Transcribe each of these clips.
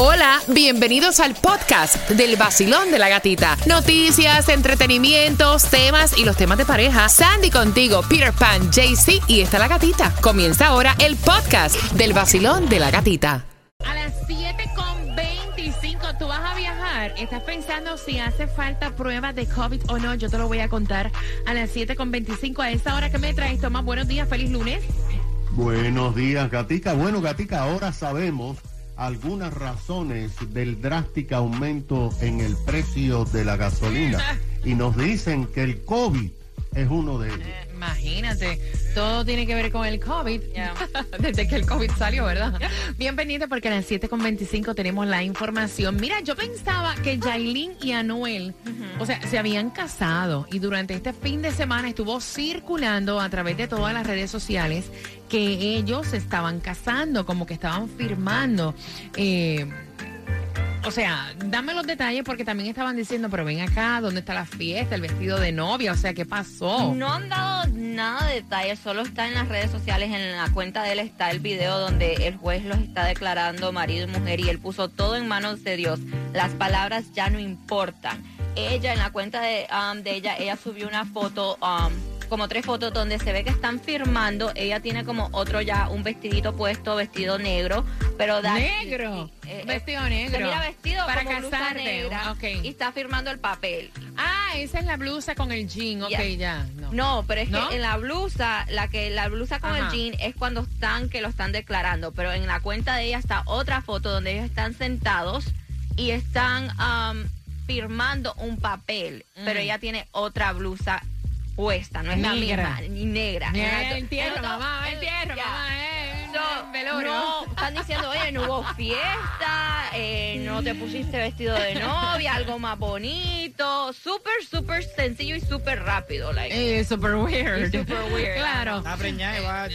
Hola, bienvenidos al podcast del vacilón de la gatita. Noticias, entretenimientos, temas y los temas de pareja. Sandy contigo, Peter Pan, JC y está la gatita. Comienza ahora el podcast del vacilón de la gatita. A las 7 con 25, tú vas a viajar. Estás pensando si hace falta pruebas de COVID o no. Yo te lo voy a contar a las 7 con 25. A esa hora que me traes, Tomás, buenos días, feliz lunes. Buenos días, Gatica. Bueno, Gatica, ahora sabemos algunas razones del drástico aumento en el precio de la gasolina y nos dicen que el COVID es uno de ellos. Imagínate, todo tiene que ver con el COVID. Desde que el COVID salió, ¿verdad? Bienvenido porque a las 7.25 tenemos la información. Mira, yo pensaba que Jailin y Anuel, o sea, se habían casado y durante este fin de semana estuvo circulando a través de todas las redes sociales que ellos se estaban casando, como que estaban firmando. Eh, o sea, dame los detalles porque también estaban diciendo, pero ven acá, ¿dónde está la fiesta, el vestido de novia? O sea, ¿qué pasó? No han dado nada de detalles, solo está en las redes sociales, en la cuenta de él está el video donde el juez los está declarando marido y mujer y él puso todo en manos de Dios. Las palabras ya no importan. Ella, en la cuenta de, um, de ella, ella subió una foto, um, como tres fotos donde se ve que están firmando. Ella tiene como otro ya, un vestidito puesto, vestido negro, pero da... Negro. Eh, eh, vestido negro. mira vestido Para como blusa negra y está firmando el papel. Ah, esa es la blusa con el jean. Ok, Ya. ya. No. No, pero es ¿No? que en la blusa, la que la blusa con Ajá. el jean es cuando están que lo están declarando, pero en la cuenta de ella está otra foto donde ellos están sentados y están am, firmando un papel, pero Mm. ella tiene otra blusa puesta, no es la Negra. misma, ni negra. Mira, En la- el tierra, en la- mamá, el en- tierra, ya. mamá, eh. El velorio. no, están diciendo, oye, no hubo fiesta, eh, no te pusiste vestido de novia, algo más bonito, súper, súper sencillo y súper rápido, like. Eh, super weird. Y super weird, Claro. Está preñada y va.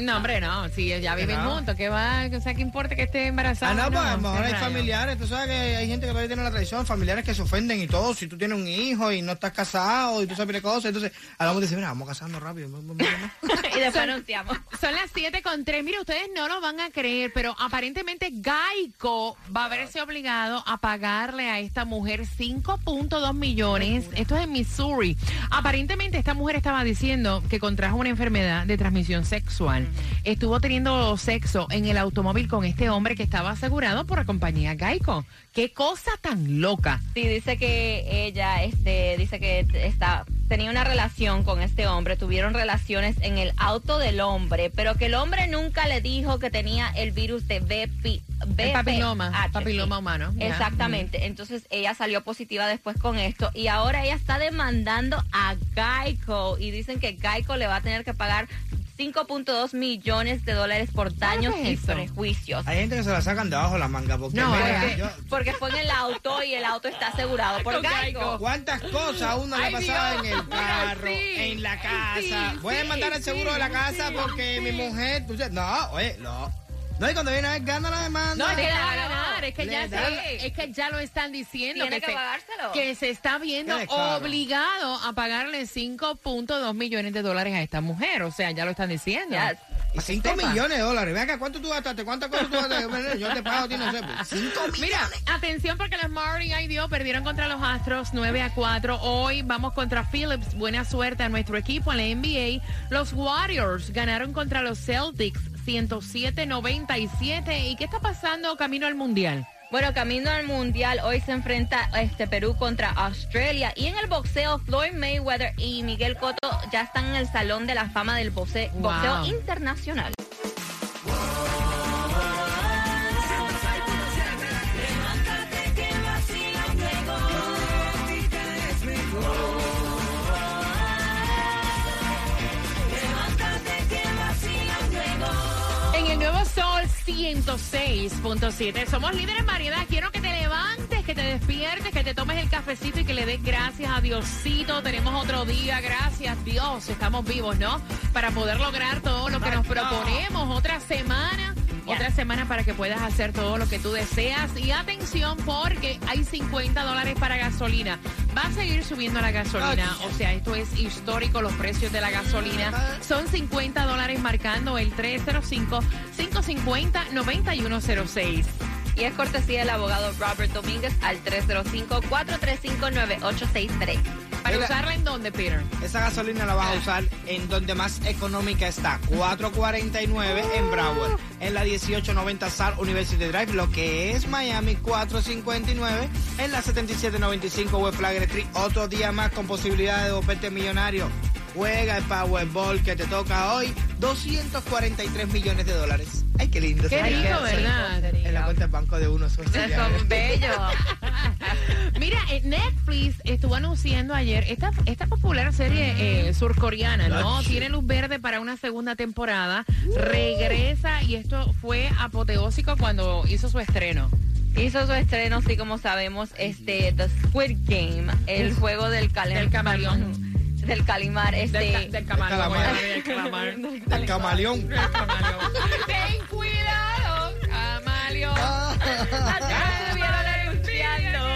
No, hombre, no. Si ya viven no. juntos, ¿qué va? O sea, ¿qué importa que esté embarazada? Ah, no, pues a lo mejor hay rayo. familiares, tú sabes que hay gente que todavía tiene la tradición, familiares que se ofenden y todo, si tú tienes un hijo y no estás casado y tú sabes de cosas, entonces hablamos de decir, mira, vamos casando rápido. y después anunciamos. Son las 7 con 3. Mire, ustedes no lo van a creer, pero aparentemente Geico va a verse obligado a pagarle a esta mujer 5.2 millones. Esto es en Missouri. Aparentemente esta mujer estaba diciendo que contrajo una enfermedad de transmisión sexual. Estuvo teniendo sexo en el automóvil con este hombre que estaba asegurado por la compañía Geico. Qué cosa tan loca. Sí, dice que ella, este, dice que está, tenía una relación con este hombre, tuvieron relaciones en el auto del hombre, pero que el hombre nunca le dijo que tenía el virus de VP, El papiloma, papiloma humano. Exactamente. Entonces ella salió positiva después con esto y ahora ella está demandando a Geico y dicen que Geico le va a tener que pagar 5.2 millones de dólares por daños es y eso? prejuicios. Hay gente que se la sacan de abajo la manga porque No, mira, porque- yo- Porque fue en el auto y el auto está asegurado por. ¿Cuántas cosas a uno le pasado Dios. en el Mira, carro, sí. en la casa? Sí, Voy a mandar el seguro sí, de la casa sí, porque sí. mi mujer, tú no, oye, no. No, y cuando viene a ver, gana la demanda. No, es que le va a ganar, es que ya se- es que ya lo están diciendo Tiene que se, pagárselo. que se está viendo obligado a pagarle 5.2 millones de dólares a esta mujer, o sea, ya lo están diciendo. Ya. Y 5 millones de dólares. Ven acá, ¿cuánto tú gastaste? ¿Cuántas cosas tú gastaste? Yo te pago a ti, no sé. 5 millones. Mira, atención porque los Marty ay Dios perdieron contra los Astros 9 a 4. Hoy vamos contra Phillips. Buena suerte a nuestro equipo en la NBA. Los Warriors ganaron contra los Celtics 107-97. ¿Y qué está pasando camino al Mundial? Bueno, camino al mundial, hoy se enfrenta este Perú contra Australia. Y en el boxeo, Floyd Mayweather y Miguel Cotto ya están en el Salón de la Fama del boxeo internacional. 106.7. Somos líderes en variedad. Quiero que te levantes, que te despiertes, que te tomes el cafecito y que le des gracias a Diosito. Tenemos otro día. Gracias, Dios. Estamos vivos, ¿no? Para poder lograr todo lo que nos proponemos. Otra semana. Otra semana para que puedas hacer todo lo que tú deseas. Y atención porque hay 50 dólares para gasolina. Va a seguir subiendo la gasolina. O sea, esto es histórico, los precios de la gasolina. Son 50 dólares marcando el 305-550-9106. Y es cortesía del abogado Robert Domínguez al 305-435-9863. ¿Para usarla en dónde, Peter? Esa gasolina la vas a usar en donde más económica está. 449 en Broward. En la 1890 South University Drive, lo que es Miami. 459 en la 7795 West Flagler Street. Otro día más con posibilidad de volverte millonario. Juega el Powerball que te toca hoy. 243 millones de dólares. Ay, qué lindo. Qué rico. ¿verdad? En la cuenta del banco de uno. Son bellos. Mira, eh, Netflix estuvo anunciando ayer esta, esta popular serie eh, surcoreana, ¿no? Tiene luz verde para una segunda temporada. Regresa y esto fue apoteósico cuando hizo su estreno. Hizo su estreno, sí, como sabemos, este The Squid Game, el juego del, Del camaleón. Del calimar, este. Del, ca- del camaleón. calamar. Del calamar. El camaleón. Del camaleón. Ten cuidado, camaleón. Anunciando.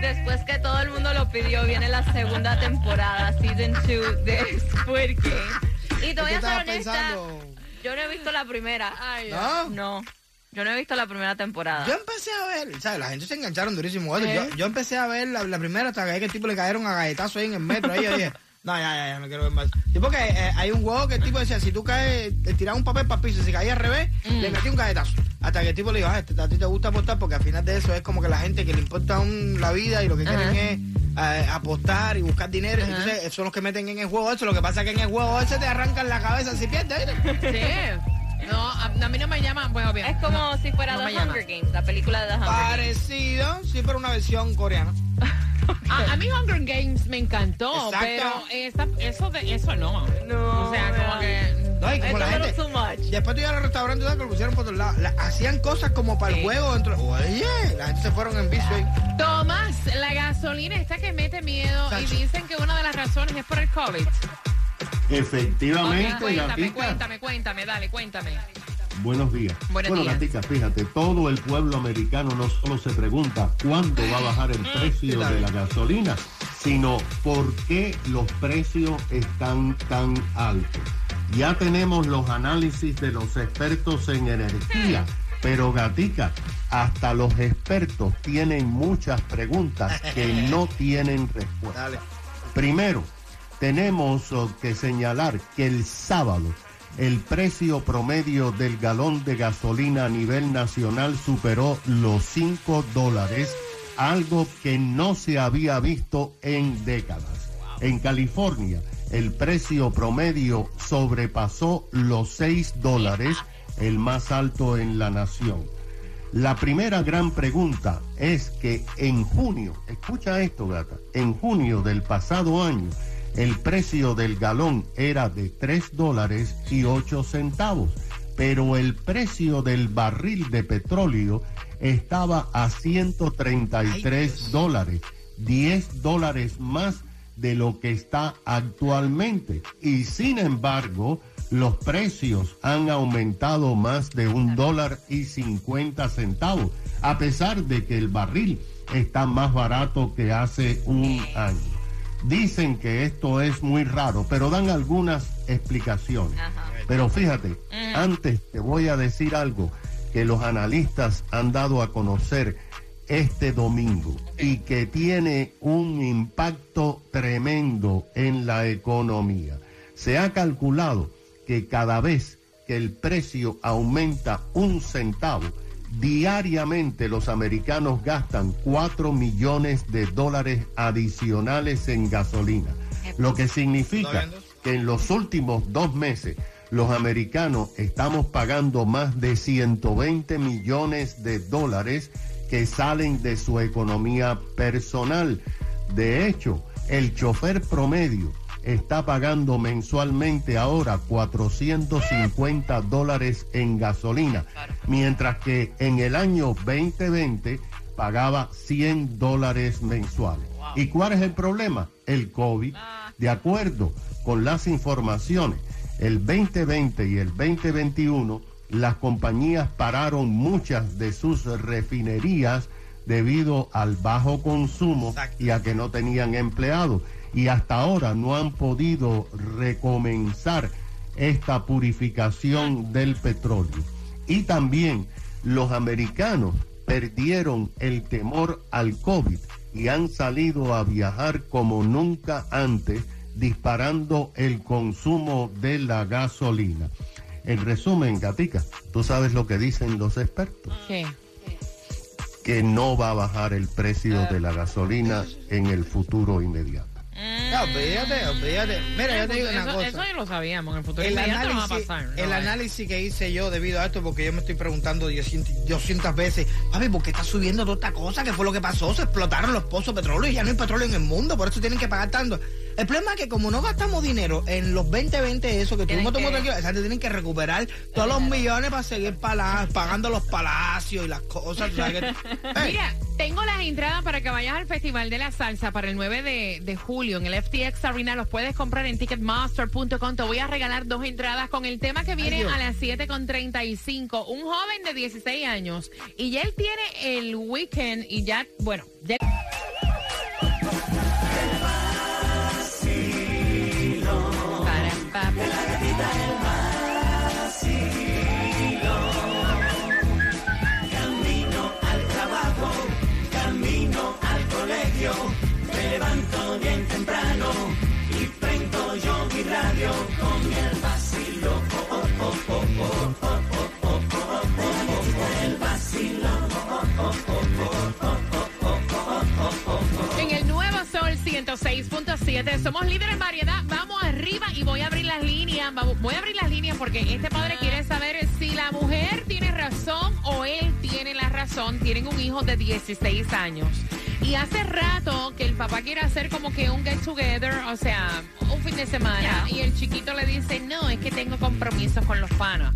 Después que todo el mundo lo pidió, viene la segunda temporada, Season 2 de Squid Game. Y te voy ¿Qué a ser honesta, pensando? yo no he visto la primera. Ay, ¿No? No, yo no he visto la primera temporada. Yo empecé a ver, ¿sabes? La gente se engancharon durísimo. ¿Eh? Yo, yo empecé a ver la, la primera hasta que el tipo le cayeron a galletazo ahí en el metro. Ahí yo dije, no, ya, ya, ya, no quiero ver más. Sí, porque eh, hay un juego que el tipo decía, si tú caes, te tiras un papel para el piso, si caía al revés, le metí un galletazo. Hasta que el tipo le dijo, ah, este- a ti te gusta apostar porque al final de eso es como que la gente que le importa un- la vida y lo que quieren es eh, apostar y buscar dinero. Entonces, esos son los que meten en el juego eso. Lo que pasa es que en el juego ese te arrancan la cabeza si pierdes. Sí. No, a, a mí no me llama. Bueno, bien. Es como si fuera no The me llama. Hunger Games, la película de The Hunger Games. Parecido, sí, pero una versión coreana. A, a mí Hunger Games me encantó, Exacto. pero esa, eso de eso no. No, O sea, como que. No, y como la gente, too much. Después tú ibas a los restaurantes que lo pusieron por todos lados. La- hacían cosas como para Sí. el juego dentro. Oye, la gente se fueron en ahí. Tomás, la gasolina esta que mete miedo Sancho. y dicen que una de las razones es por el COVID. Efectivamente, Ok, cuéntame, Gatica. cuéntame, cuéntame, dale, cuéntame. Buenos días. Buenos bueno, días. Gatica, fíjate, todo el pueblo americano no solo se pregunta cuándo va a bajar el precio tal? de la gasolina, sino por qué los precios están tan altos. Ya tenemos los análisis de los expertos en energía, pero Gatica, hasta los expertos tienen muchas preguntas que no tienen respuesta. Dale. Primero, tenemos oh, que señalar que el sábado el precio promedio del galón de gasolina a nivel nacional superó los 5 dólares, algo que no se había visto en décadas. En California, el precio promedio sobrepasó los 6 dólares, el más alto en la nación. La primera gran pregunta es que en junio, escucha esto gata, en junio del pasado año, el precio del galón era de 3 dólares y 8 centavos, pero el precio del barril de petróleo estaba a 133 dólares, 10 dólares más de lo que está actualmente. Y sin embargo, los precios han aumentado más de un dólar y 50 centavos, a pesar de que el barril está más barato que hace un año. Dicen que esto es muy raro, pero dan algunas explicaciones. Ajá. Pero fíjate, antes te voy a decir algo que los analistas han dado a conocer este domingo y que tiene un impacto tremendo en la economía. Se ha calculado que cada vez que el precio aumenta un centavo, diariamente los americanos gastan 4 millones de dólares adicionales en gasolina, lo que significa que en los últimos dos meses los americanos estamos pagando más de 120 millones de dólares que salen de su economía personal. De hecho, el chofer promedio está pagando mensualmente ahora 450 dólares en gasolina, mientras que en el año 2020 pagaba 100 dólares mensuales. ¿Y cuál es el problema? El COVID. De acuerdo con las informaciones, el 2020 y el 2021, las compañías pararon muchas de sus refinerías debido al bajo consumo Exacto. y a que no tenían empleados. Y hasta ahora no han podido recomenzar esta purificación del petróleo. Y también los americanos perdieron el temor al COVID y han salido a viajar como nunca antes, disparando el consumo de la gasolina. En resumen, Gatica, tú sabes lo que dicen los expertos, ¿Qué? que no va a bajar el precio de la gasolina en el futuro inmediato. No, olvídate, olvídate. Mira, yo te digo una cosa. eso ya lo sabíamos. En el futuro el inmediato no va a análisis, pasar. el No, análisis que hice yo debido a esto, porque yo me estoy preguntando 200, 200 veces, papi, ¿por qué está subiendo toda esta cosa? ¿Qué fue lo que pasó? Se explotaron los pozos de petróleo y ya no hay petróleo en el mundo, por eso tienen que pagar tanto. El problema es que como no gastamos dinero en los 2020, eso que tuvimos tranquilo, esa gente tienen que recuperar todos los millones para seguir pala- pagando los palacios y las cosas. que- Mira, tengo las entradas para que vayas al Festival de la Salsa para el 9 de, de julio en el FTX Arena. Los puedes comprar en ticketmaster.com. Te voy a regalar dos entradas con el tema que viene a las 7.35. Un joven de 16 años. Y ya él tiene el weekend y ya, bueno, ya... 106.7 somos líderes en variedad. Vamos arriba y voy a abrir las líneas. Voy a abrir las líneas porque este padre quiere saber si la mujer tiene razón o él tiene la razón. Tienen un hijo de 16 años. Y hace rato que el papá quiere hacer como que un get together, o sea, un fin de semana. Y el chiquito le dice, no, es que tengo compromisos con los panos.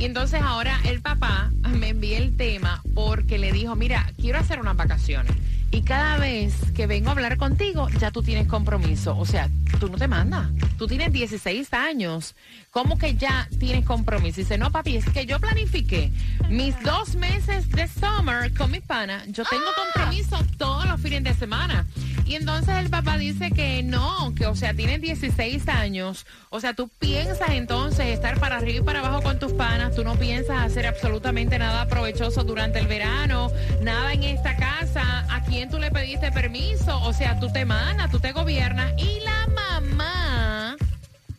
Y entonces ahora el papá me envía el tema porque le dijo, mira, quiero hacer unas vacaciones. Y cada vez que vengo a hablar contigo, ya tú tienes compromiso. O sea, tú no te mandas. Tú tienes 16 años. ¿Cómo que ya tienes compromiso? Y dice, no, papi, es que yo planifiqué mis dos meses de summer con mi pana. Yo tengo compromiso todos los fines de semana. Y entonces el papá dice que no, que o sea, tienes 16 años. O sea, tú piensas entonces estar para arriba y para abajo con tus panas. Tú no piensas hacer absolutamente nada provechoso durante el verano, nada en esta casa. ¿A quién tú le pediste permiso? O sea, tú te manas, tú te gobiernas. Y la mamá,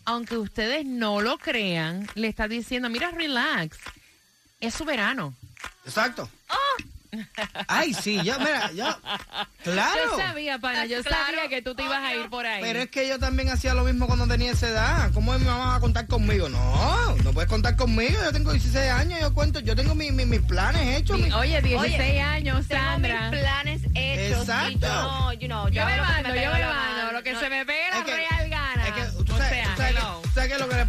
aunque ustedes no lo crean, le está diciendo, mira, relax. Es su verano. Exacto. Ay, sí, yo, mira, yo, claro. Yo sabía, pana, yo Claro, sabía que tú te ibas a ir por ahí. Pero es que yo también hacía lo mismo cuando tenía esa edad. ¿Cómo mi mamá va a contar conmigo? No, no puedes contar conmigo. Yo tengo 16 años, yo cuento, yo tengo mi- mi- mis planes hechos. mi- Oye, 16 Oye, años, Tengo Sandra. mis planes hechos. Exacto. Y yo no, you know, Yo hago me lo que mando, yo pega me mando, lo que No, se me pegue la Es que- real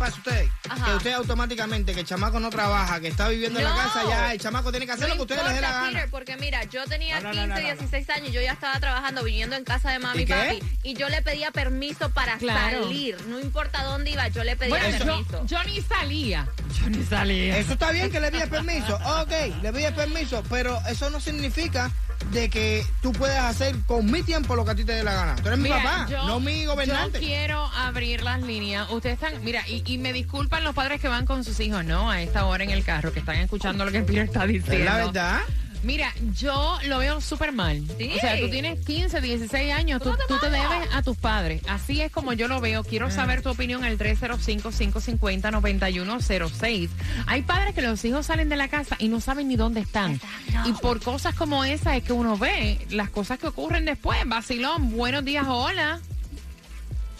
pasa a usted? Ajá. Que usted automáticamente, que el chamaco no trabaja, que está viviendo en la casa, ya el chamaco tiene que hacer No lo que usted le dé la gana. Peter, porque mira, yo tenía No, no, 15, no, no, no. 16 años, yo ya estaba trabajando, viniendo en casa de mami ¿Y papi, y yo le pedía permiso para Claro. salir, no importa dónde iba, yo le pedía Bueno, yo, permiso. yo ni salía. Yo ni salía. Eso está bien que le pides permiso, ok, le pides permiso, pero eso no significa de que tú puedes hacer con mi tiempo lo que a ti te dé la gana. Tú eres mi papá, yo- no mi gobernante. Yo quiero abrir las líneas. Ustedes están, mira, y, y me disculpan los padres que van con sus hijos, ¿no? A esta hora en el carro, que están escuchando lo que Peter está diciendo. Es la verdad. Mira, yo lo veo súper mal. Sí. O sea, tú tienes 15, 16 años, tú, ¿Cómo te tú te mandas? debes a tus padres. Así es como yo lo veo. Quiero saber tu opinión al 305-550-9106. Hay padres que los hijos salen de la casa y no saben ni dónde están. Y por cosas como esa es que uno ve las cosas que ocurren después. Vacilón, buenos días, hola.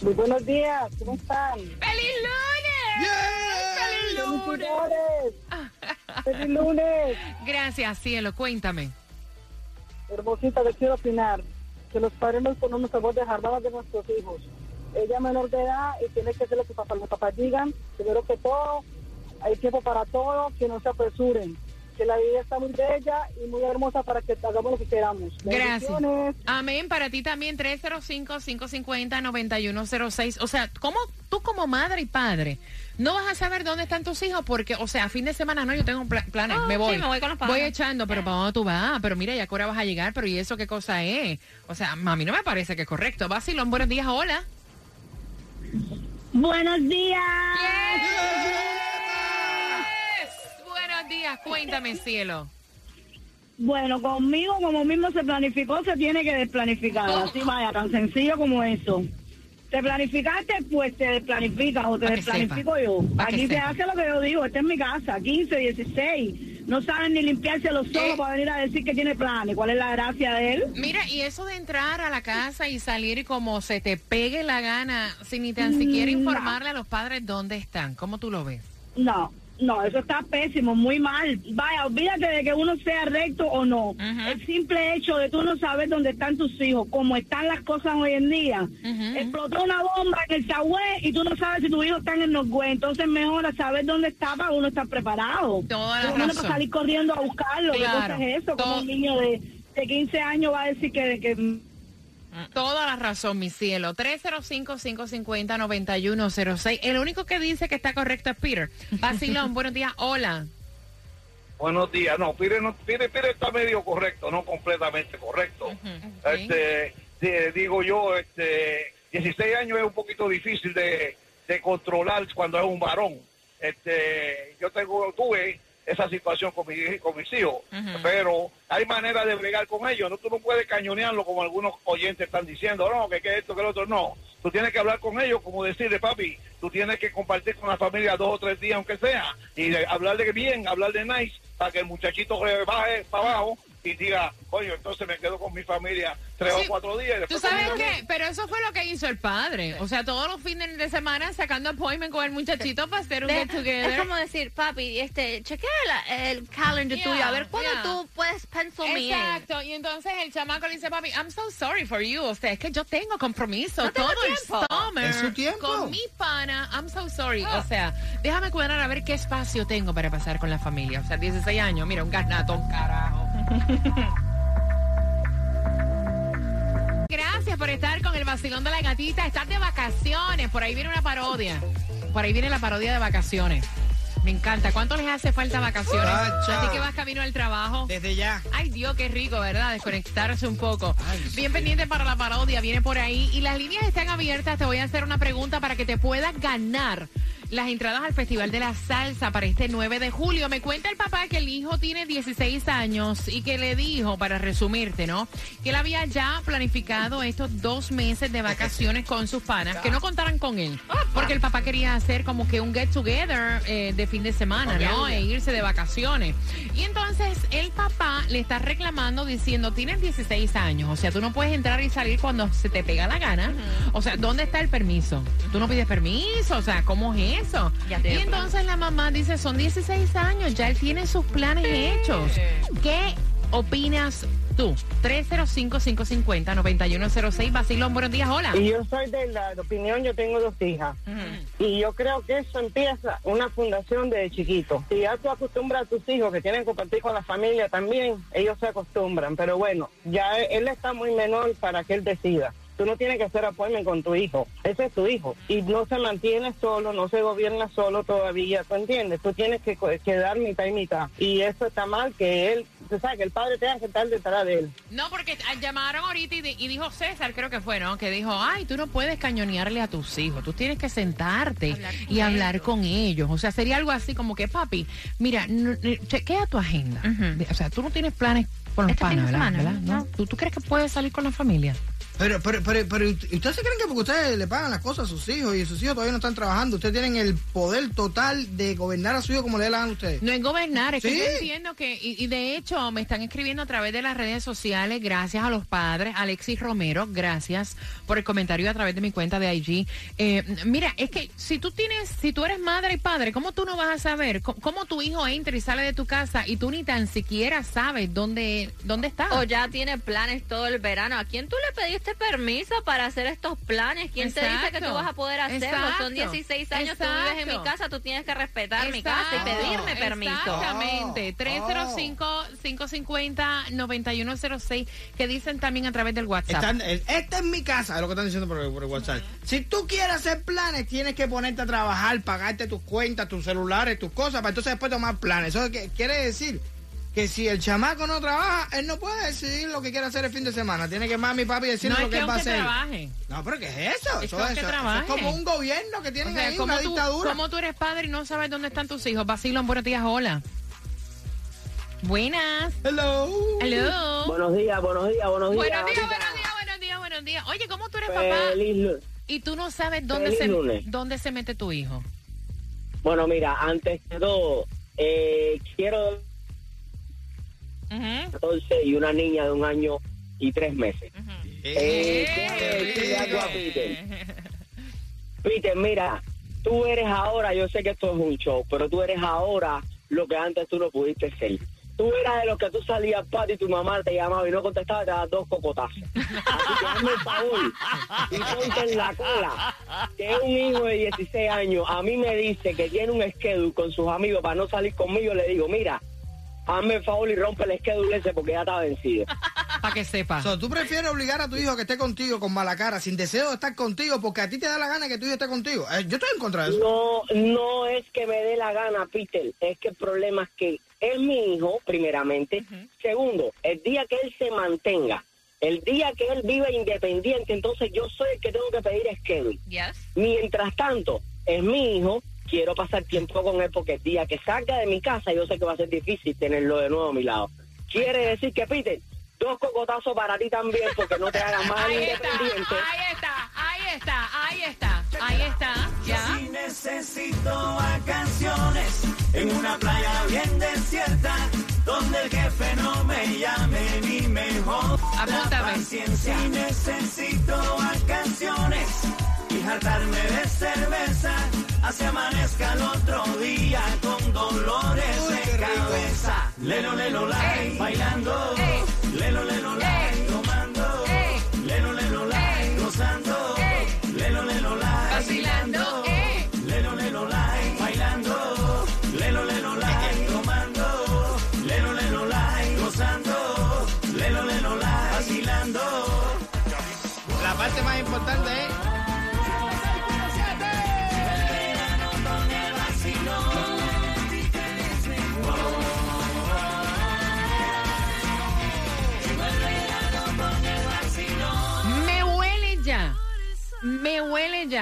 Muy buenos días, ¿cómo están? ¡Feliz lunes! ¡Feliz lunes! Feliz lunes. Gracias, cielo, cuéntame. Hermosita, le quiero opinar que los padres no, no nos podemos dejar nada de nuestros hijos. Ella es menor de edad y tiene que hacer lo que papá, los papás digan. Primero que todo, hay tiempo para todo, que no se apresuren. Que la vida está muy bella y muy hermosa para que hagamos lo que queramos. Gracias. Amén. Para ti también, 305-550-9106. O sea, ¿cómo tú como madre y padre no vas a saber dónde están tus hijos? Porque, o sea, fin de semana no, yo tengo pla- planes, Oh, me voy. sí, me voy con los padres. Voy echando, pero ¿para dónde tú vas? Pero mira, ya que hora vas a llegar, pero ¿y eso qué cosa es? O sea, a mí no me parece que es correcto. Vacilón, buenos días, hola. Buenos días. Días, cuéntame, cielo. Bueno, conmigo como mismo se planificó, se tiene que desplanificar. Así vaya, tan sencillo como eso. Te planificaste, pues te desplanificas o te Pa' desplanifico yo. Pa' Aquí se hace lo que yo digo, esta es mi casa, 15, 16. No saben ni limpiarse los ojos Eh. para venir a decir que tiene planes. ¿Cuál es la gracia de él? Mira, y eso de entrar a la casa y salir como se te pegue la gana, sin ni tan siquiera Mm, informarle a los padres dónde están. ¿Cómo tú lo ves? No, no, eso está pésimo, muy mal. Vaya, olvídate de que uno sea recto o no. El simple hecho de tú no saber dónde están tus hijos, cómo están las cosas hoy en día. Explotó una bomba en el Sagüe y tú no sabes si tus hijos están en Norgüe. Entonces mejor a saber dónde está para uno estar preparado. Toda la Uno razón. para salir corriendo a buscarlo. ¿Qué Claro, cosa es eso? Como un niño de, de 15 años va a decir que... que Toda la razón, mi cielo. 305-550-9106. El único que dice que está correcto es Peter. Basilón, buenos días. Hola. Buenos días. No, Pire, no, Pire, Pire está medio correcto, no completamente correcto. Este, de- digo yo, este, 16 años es un poquito difícil de, de controlar cuando es un varón. Este, yo tengo, tuve esa situación con, mi, con mis hijos, pero hay manera de bregar con ellos. No, tú no puedes cañonearlo como algunos oyentes están diciendo, no, que, que esto, que lo otro, no. Tú tienes que hablar con ellos, como decirle, papi, tú tienes que compartir con la familia dos o tres días, aunque sea, y de- hablarle bien, hablarle nice, para que el muchachito eh, baje para abajo y diga, coño, entonces me quedo con mi familia tres Sí, o cuatro días. ¿Tú sabes conmigo". qué? Pero eso fue lo que hizo el padre. O sea, todos los fines de semana sacando appointment con el muchachito para hacer un De- get together. es como decir, papi, este, chequea la- el calendar Yeah, tuyo, a ver cuándo yeah. tú puedes pencil me. Exacto, y entonces el chamaco le dice, papi, I'm so sorry for you. O sea, es que yo tengo compromiso No tengo todo el summer Es su tiempo. con mi pana. I'm so sorry. O sea, déjame cuadrar a ver qué espacio tengo para pasar con la familia. O sea, 16 años, mira, un garnatón, carajo. Gracias por estar con el vacilón de la gatita. Estás de vacaciones. Por ahí viene una parodia. Por ahí viene la parodia de vacaciones. Me encanta. ¿Cuánto les hace falta vacaciones? Chacha. A ti que vas camino al trabajo. Desde ya. Ay, Dios, qué rico, ¿verdad? Desconectarse un poco. Bien pendiente para la parodia, viene por ahí. Y las líneas están abiertas. Te voy a hacer una pregunta para que te puedas ganar las entradas al Festival de la Salsa para este 9 de julio. Me cuenta el papá que el hijo tiene 16 años y que le dijo, para resumirte, ¿no? Que él había ya planificado estos dos meses de vacaciones con sus panas, que no contaran con él. Porque el papá quería hacer como que un get together eh, de fin de semana, ¿no? E irse de vacaciones. Y entonces el papá le está reclamando diciendo, tienes 16 años, o sea, tú no puedes entrar y salir cuando se te pega la gana. O sea, ¿dónde está el permiso? Tú no pides permiso, o sea, ¿cómo es eso? Ya te y entonces la mamá dice, son 16 años, ya él tiene sus planes hechos. ¿Qué opinas tú? 305-550-9106, Basilón, buenos días, hola. Y yo soy de la opinión, yo tengo dos hijas. Y yo creo que eso empieza una fundación desde chiquito. Si ya tú acostumbras a tus hijos que tienen que compartir con la familia también, ellos se acostumbran. Pero bueno, ya él está muy menor para que él decida. Tú no tienes que hacer appointment con tu hijo. Ese es tu hijo. Y no se mantiene solo, no se gobierna solo todavía. ¿Tú entiendes? Tú tienes que, que dar mitad y mitad. Y eso está mal que él, tú sabes, que el padre tenga que estar detrás de él. No, porque ah, llamaron ahorita y, di- y dijo César, creo que fue, ¿no? Que dijo, ay, tú no puedes cañonearle a tus hijos, tú tienes que sentarte Hablar y hablar ellos. con ellos. O sea, sería algo así como que, papi, mira, chequea tu agenda. O sea, tú no tienes planes con los Este panas, ¿verdad? semana, ¿verdad? ¿no? ¿No? ¿Tú, ¿Tú crees que puedes salir con la familia? Pero, pero, pero, pero, ¿y ¿ustedes se creen que porque ustedes le pagan las cosas a sus hijos y sus hijos todavía no están trabajando, ustedes tienen el poder total de gobernar a su hijo como le gana a ustedes? No es gobernar, es que yo entiendo que, y, y de hecho me están escribiendo a través de las redes sociales, gracias a los padres, Alexis Romero, gracias por el comentario a través de mi cuenta de IG. Eh, mira, es que si tú tienes, si tú eres madre y padre, ¿cómo tú no vas a saber cómo, cómo tu hijo entra y sale de tu casa y tú ni tan siquiera sabes dónde, dónde está? O ya tiene planes todo el verano. ¿A quién tú le pediste permiso para hacer estos planes? ¿Quién te dice que Exacto. tú vas a poder hacerlo? Exacto. Son 16 años, tú vives en mi Exacto. casa, tú tienes que respetar mi casa y Exacto, pedirme permiso. Exactamente. Oh, 305-550-9106, que dicen también a través del WhatsApp. Están- el- esta es mi casa, es lo que están diciendo por, por el WhatsApp. Si tú quieres hacer planes, tienes que ponerte a trabajar, pagarte tus cuentas, tus celulares, tus cosas, para entonces después tomar planes. Eso que- quiere decir que si el chamaco no trabaja, él no puede decidir lo que quiere hacer el fin de semana. Tiene que mami y papi decirle no lo es que él va a hacer. trabaje. No, pero ¿qué es eso? Es eso, que eso- eso es como un gobierno que O tienen sea, ahí, una tú, dictadura. como tú eres padre y no sabes dónde están tus hijos. Basilón, buenos días, hola. Buenas. Hello. Hello. Buenos días, buenos días, buenos días. Buenos días, buenos días, buenos días, buenos días. Oye, ¿cómo tú eres papá? Feliz Y tú no sabes dónde Feliz se, lunes. dónde se mete tu hijo. Bueno, mira, antes de todo, eh, quiero Ujú. 14 y una niña de un año y tres meses. Eh, algo a Peter. Peter, mira, tú eres ahora, yo sé que esto es un show, pero tú eres ahora lo que antes tú no pudiste ser. Tú eras de los que tú salías para y tu mamá te llamaba y no contestaba, te daba dos cocotazos. Así que hazme el favor y ponte en la cola que un hijo de 16 años a mí me dice que tiene un schedule con sus amigos para no salir conmigo, le digo, mira, hazme el favor y rompe el schedule ese porque ya está vencido. Para que sepa. So, ¿Tú prefieres obligar a tu hijo a que esté contigo con mala cara, sin deseo de estar contigo, porque a ti te da la gana que tu hijo esté contigo? Eh, yo estoy en contra de eso. No, no es que me dé la gana, Peter. Es que el problema es que es mi hijo, primeramente. Segundo, el día que él se mantenga, el día que él vive independiente, entonces yo soy el que tengo que pedir schedule. Yes. Mientras tanto, es mi hijo, quiero pasar tiempo con él porque el día que salga de mi casa yo sé que va a ser difícil tenerlo de nuevo a mi lado. Quiere decir que, Peter, dos cocotazos para ti también porque no te hagas más Ahí está, independiente. ahí está, ahí está, ahí está, ahí está, ya. necesito vacaciones en una playa bien desierta donde el jefe no me llame ni me joda Apúntame. paciencia. Si necesito vacaciones y hartarme de cerveza hacia amanezca el otro día con dolores Uy, de cabeza. Lelo, lelo, Ey. bailando.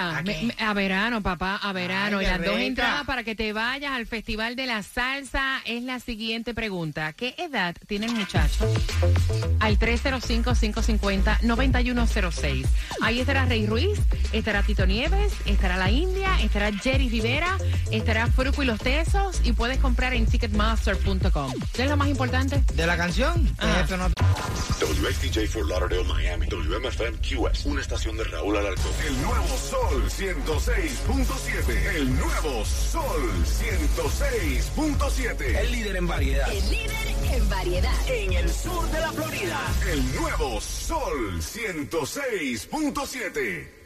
Huele ya. ¿A Me- qué? me- a verano, papá, a verano. Ay, y las dos entradas para que te vayas al Festival de la Salsa es la siguiente pregunta. ¿Qué edad tiene el muchacho? Al 305-550-9106. Ahí estará Rey Ruiz, estará Tito Nieves, estará La India, estará Jerry Rivera, estará Fruco y los Tesos y puedes comprar en ticketmaster.com. ¿Qué es lo más importante? ¿De la canción? Ah. Esto no... WSTJ for Lauderdale, Miami. WMFM QS. Una estación de Raúl Alarcón. El nuevo Sol 106.7. El nuevo Sol 106.7. El líder en variedad. El líder en variedad. En el sur de la Florida. El nuevo Sol 106.7.